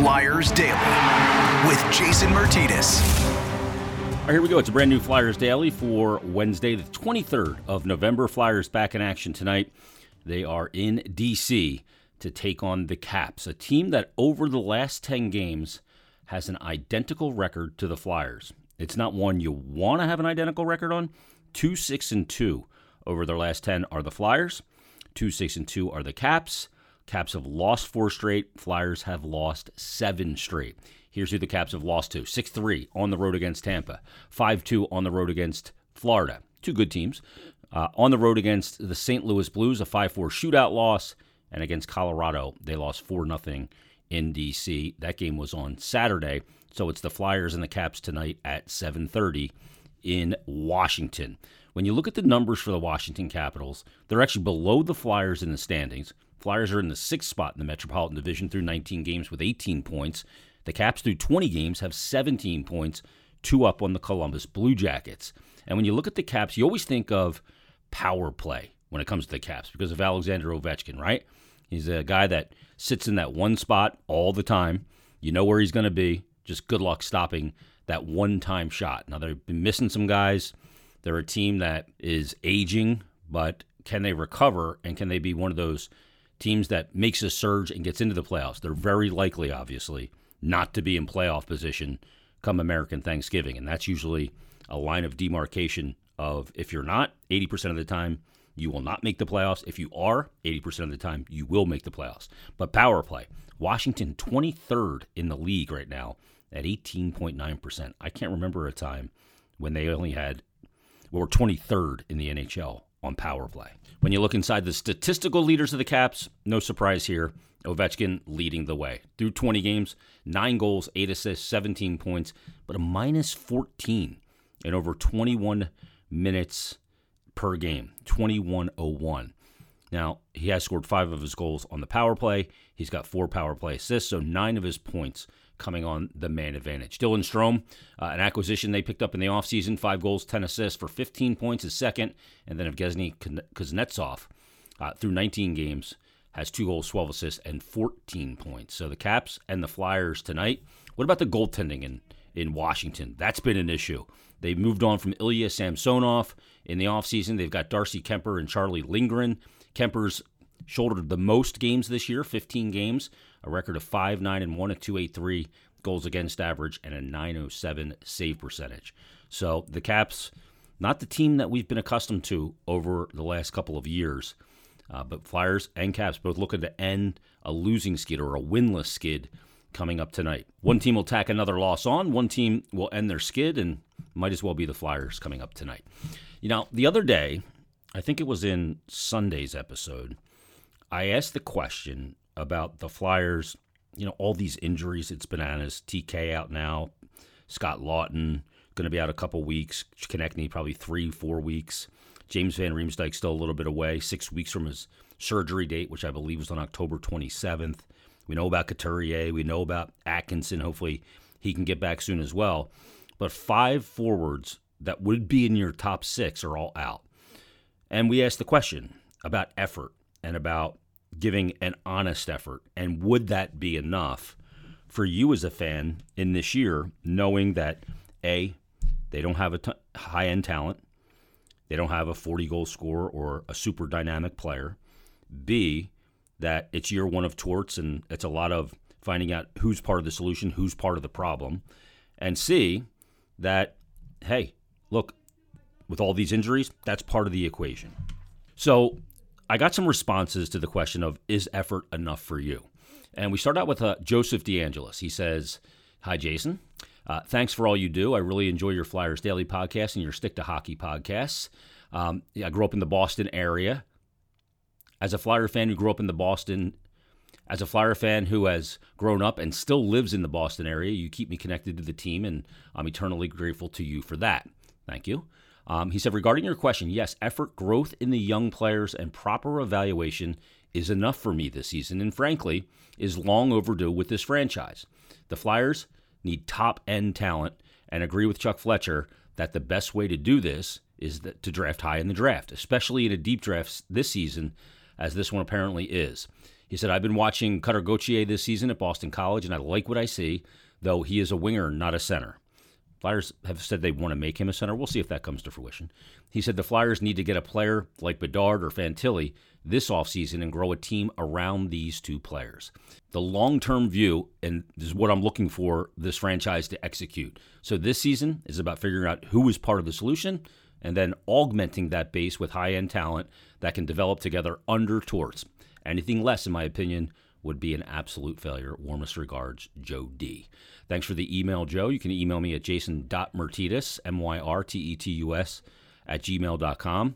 Flyers Daily with Jason right, here we go. It's a brand new Flyers Daily for Wednesday, the 23rd of November. Flyers back in action tonight. They are in D.C. to take on the Caps, a team that over the last 10 games has an identical record to the Flyers. It's not one you want to have an identical record on. 2 6 and 2 over their last 10 are the Flyers. 2 6 and 2 are the Caps. Caps have lost four straight. Flyers have lost seven straight. Here's who the Caps have lost to 6 3 on the road against Tampa, 5 2 on the road against Florida. Two good teams. Uh, on the road against the St. Louis Blues, a 5 4 shootout loss. And against Colorado, they lost 4 0 in D.C. That game was on Saturday. So it's the Flyers and the Caps tonight at 7:30 in Washington. When you look at the numbers for the Washington Capitals, they're actually below the Flyers in the standings. Flyers are in the sixth spot in the Metropolitan Division through 19 games with 18 points. The Caps through 20 games have 17 points, two up on the Columbus Blue Jackets. And when you look at the Caps, you always think of power play when it comes to the Caps because of Alexander Ovechkin, right? He's a guy that sits in that one spot all the time. You know where he's going to be. Just good luck stopping that one time shot. Now, they've been missing some guys. They're a team that is aging, but can they recover and can they be one of those teams that makes a surge and gets into the playoffs? They're very likely, obviously, not to be in playoff position come American Thanksgiving. And that's usually a line of demarcation of if you're not, 80% of the time, you will not make the playoffs. If you are, 80% of the time, you will make the playoffs. But power play, Washington 23rd in the league right now at 18.9%. I can't remember a time when they only had, well, 23rd in the NHL on power play. When you look inside the statistical leaders of the Caps, no surprise here. Ovechkin leading the way. Through 20 games, 9 goals, 8 assists, 17 points, but a minus 14 in over 21 minutes per game, 2101. Now, he has scored five of his goals on the power play. He's got four power play assists, so nine of his points coming on the man advantage. Dylan Strome, uh, an acquisition they picked up in the offseason, five goals, 10 assists for 15 points is second. And then Evgeny Kuznetsov, uh, through 19 games, has two goals, 12 assists, and 14 points. So the Caps and the Flyers tonight. What about the goaltending in, in Washington? That's been an issue. They moved on from Ilya Samsonov in the offseason. They've got Darcy Kuemper and Charlie Lindgren. Kuemper's shouldered the most games this year, 15 games, a record of 5 9 and 1, a 283 goals against average, and a 907 save percentage. So the Caps, not the team that we've been accustomed to over the last couple of years. Uh, but Flyers and Caps both looking to end a losing skid or a winless skid coming up tonight. One team will tack another loss on, one team will end their skid, and might as well be the Flyers coming up tonight. You know, the other day, I think it was in Sunday's episode, I asked the question about the Flyers, you know, all these injuries. It's bananas. TK out now, Scott Laughton going to be out a couple weeks, Konecny probably three, four weeks. James Van Riemsdyk still a little bit away, six weeks from his surgery date, which I believe was on October 27th. We know about Couturier. We know about Atkinson. Hopefully, he can get back soon as well. But five forwards that would be in your top six are all out. And we asked the question about effort and about giving an honest effort. And would that be enough for you as a fan in this year, knowing that A, they don't have a t- high end talent, they don't have a 40 goal scorer or a super dynamic player. B, that it's year one of torts and it's a lot of finding out who's part of the solution, who's part of the problem. And C, that, hey, look, with all these injuries, that's part of the equation. So I got some responses to the question of is effort enough for you? And we start out with uh, Joseph DeAngelis. He says, Hi, Jason. Uh, thanks for all you do. I really enjoy your Flyers Daily podcast and your Stick to Hockey podcasts. Um, yeah, I grew up in the Boston area. As a Flyer fan who grew up in the Boston, as a Flyer fan who has grown up and still lives in the Boston area, you keep me connected to the team, and I'm eternally grateful to you for that. Thank you. Um, he said, regarding your question, yes, effort, growth in the young players, and proper evaluation is enough for me this season, and frankly, is long overdue with this franchise. The Flyers need top end talent and agree with Chuck Fletcher that the best way to do this is to draft high in the draft, especially in a deep draft this season, as this one apparently is. He said, I've been watching Cutter Gauthier this season at Boston College, and I like what I see, though he is a winger, not a center. Flyers have said they want to make him a center. We'll see if that comes to fruition. He said the Flyers need to get a player like Bedard or Fantilli this offseason and grow a team around these two players. The long term view, and this is what I'm looking for this franchise to execute. So this season is about figuring out who is part of the solution and then augmenting that base with high end talent that can develop together under Torts. Anything less, in my opinion, would be an absolute failure. Warmest regards, Joe D. Thanks for the email, Joe. You can email me at jason.myrtetus, M Y R T E T U S, at gmail.com.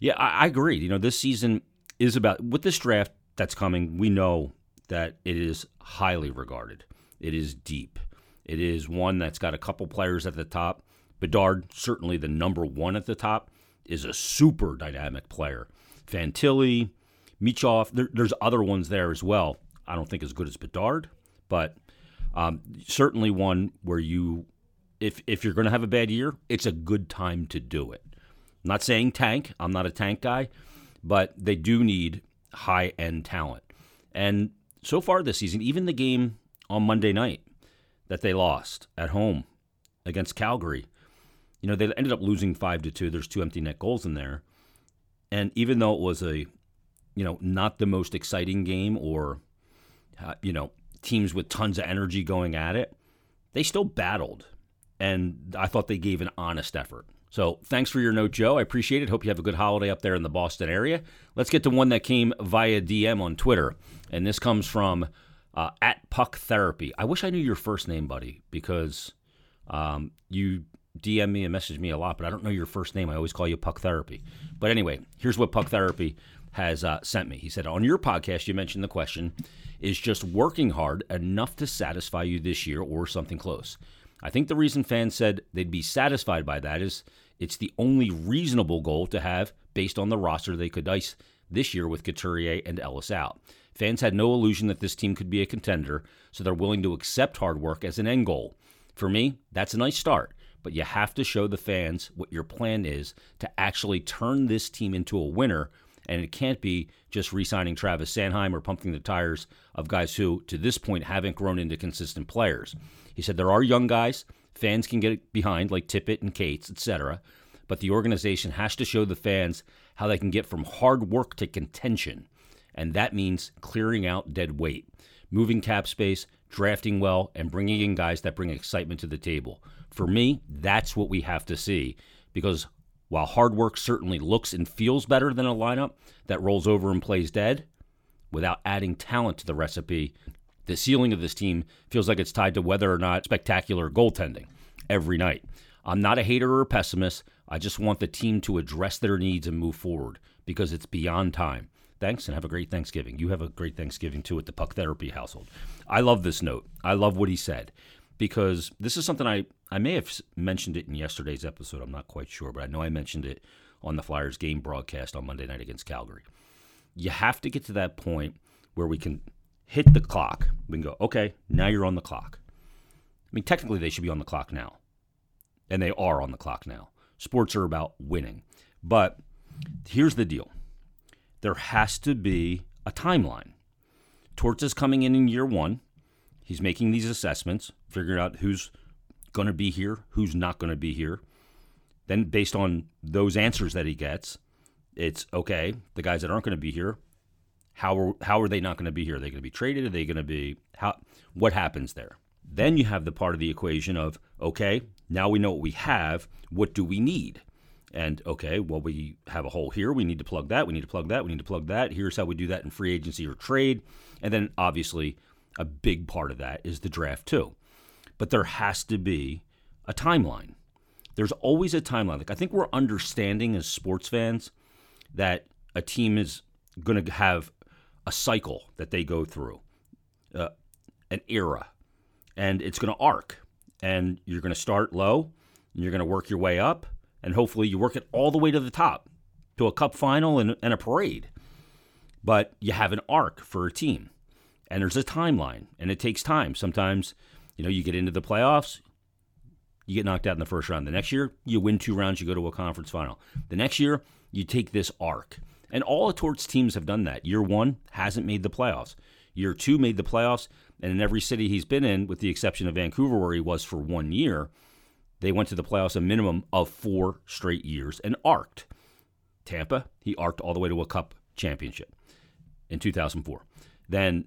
Yeah, I, I agree. You know, this season is about, with this draft that's coming, we know that it is highly regarded. It is deep. It is one that's got a couple players at the top. Bedard, certainly the number one at the top, is a super dynamic player. Fantilli, Michkov, there, there's other ones there as well. I don't think as good as Bedard, but um, certainly one where you, if if you're going to have a bad year, it's a good time to do it. I'm not saying tank. I'm not a tank guy, but they do need high end talent. And so far this season, even the game on Monday night that they lost at home against Calgary, you know, they ended up losing five to two. There's two empty net goals in there, and even though it was a, you know, not the most exciting game or, uh, you know, teams with tons of energy going at it, they still battled. And I thought they gave an honest effort. So thanks for your note, Joe. I appreciate it. Hope you have a good holiday up there in the Boston area. Let's get to one that came via DM on Twitter. And this comes from uh, at Puck Therapy. I wish I knew your first name, buddy, because um, you DM me and message me a lot, but I don't know your first name. I always call you Puck Therapy. But anyway, here's what Puck Therapy has uh, sent me. He said, On your podcast, you mentioned the question is just working hard enough to satisfy you this year or something close? I think the reason fans said they'd be satisfied by that is it's the only reasonable goal to have based on the roster they could ice this year with Couturier and Ellis out. Fans had no illusion that this team could be a contender, so they're willing to accept hard work as an end goal. For me, that's a nice start, but you have to show the fans what your plan is to actually turn this team into a winner and it can't be just re signing Travis Sanheim or pumping the tires of guys who, to this point, haven't grown into consistent players. He said there are young guys fans can get behind, like Tippett and Cates, etc., but the organization has to show the fans how they can get from hard work to contention. And that means clearing out dead weight, moving cap space, drafting well, and bringing in guys that bring excitement to the table. For me, that's what we have to see because while hard work certainly looks and feels better than a lineup that rolls over and plays dead, without adding talent to the recipe, the ceiling of this team feels like it's tied to whether or not spectacular goaltending every night. I'm not a hater or a pessimist. I just want the team to address their needs and move forward because it's beyond time. Thanks and have a great Thanksgiving. You have a great Thanksgiving too at the Puck Therapy household. I love this note. I love what he said because this is something I, I may have mentioned it in yesterday's episode. I'm not quite sure, but I know I mentioned it on the Flyers game broadcast on Monday night against Calgary. You have to get to that point where we can hit the clock. We can go, okay, now you're on the clock. I mean, technically, they should be on the clock now. And they are on the clock now. Sports are about winning. But here's the deal there has to be a timeline. Torts is coming in in year one. He's making these assessments, figuring out who's going to be here, who's not going to be here. Then, based on those answers that he gets, it's okay. The guys that aren't going to be here, how are, how are they not going to be here? Are they going to be traded? Are they going to be how? What happens there? Then you have the part of the equation of okay, now we know what we have. What do we need? And okay, well, we have a hole here. We need to plug that. We need to plug that. We need to plug that. Here's how we do that in free agency or trade. And then obviously a big part of that is the draft too. But there has to be a timeline. There's always a timeline. Like I think we're understanding as sports fans that a team is going to have a cycle that they go through, uh, an era, and it's going to arc. And you're going to start low, and you're going to work your way up, and hopefully you work it all the way to the top, to a cup final and, and a parade. But you have an arc for a team and there's a timeline and it takes time. Sometimes, you know, you get into the playoffs, you get knocked out in the first round. The next year, you win two rounds, you go to a conference final. The next year, you take this arc. And all the Torts teams have done that. Year one hasn't made the playoffs. Year two made the playoffs. And in every city he's been in, with the exception of Vancouver, where he was for one year, they went to the playoffs a minimum of four straight years and arced. Tampa, he arced all the way to a cup championship in 2004. Then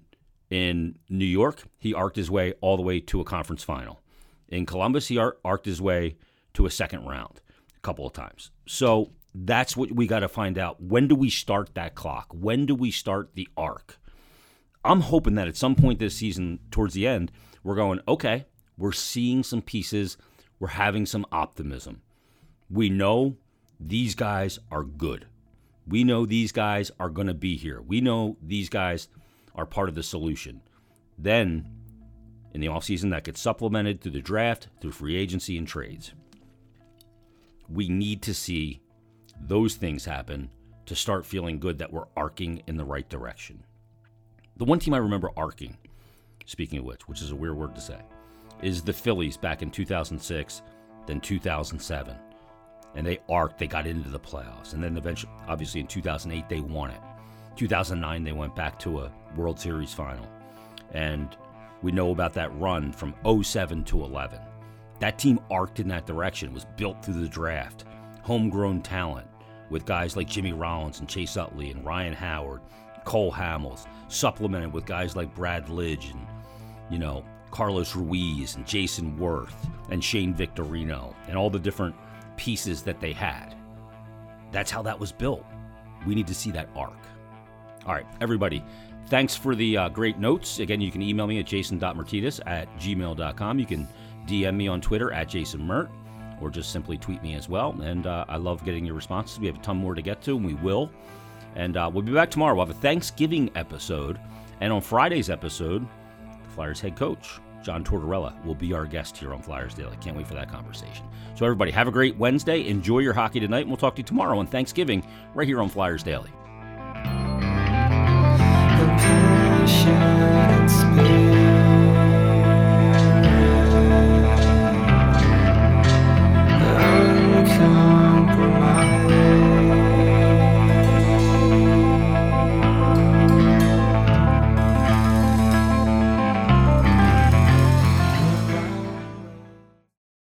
in New York, he arced his way all the way to a conference final. In Columbus, he arced his way to a second round a couple of times. So that's what we got to find out. When do we start that clock? When do we start the arc? I'm hoping that at some point this season, towards the end, we're going, okay, we're seeing some pieces, we're having some optimism. We know these guys are good. We know these guys are going to be here. We know these guys are part of the solution. Then, in the offseason, that gets supplemented through the draft, through free agency, and trades. We need to see those things happen to start feeling good that we're arcing in the right direction. The one team I remember arcing, speaking of which, which is a weird word to say, is the Phillies back in 2006, then 2007. And they arced, they got into the playoffs. And then eventually, obviously in 2008, they won it. 2009, they went back to a World Series final. And we know about that run from 07 to 11. That team arced in that direction, was built through the draft, homegrown talent with guys like Jimmy Rollins and Chase Utley and Ryan Howard, Cole Hamels, supplemented with guys like Brad Lidge and, you know, Carlos Ruiz and Jayson Werth and Shane Victorino and all the different pieces that they had. That's how that was built. We need to see that arc. All right, everybody, thanks for the uh, great notes. Again, you can email me at jason.myrtetus at gmail.com. You can DM me on Twitter at jasonmert or just simply tweet me as well. And uh, I love getting your responses. We have a ton more to get to, and we will. And uh, we'll be back tomorrow. We'll have a Thanksgiving episode. And on Friday's episode, the Flyers head coach, John Tortorella, will be our guest here on Flyers Daily. Can't wait for that conversation. So, everybody, have a great Wednesday. Enjoy your hockey tonight, and we'll talk to you tomorrow on Thanksgiving right here on Flyers Daily.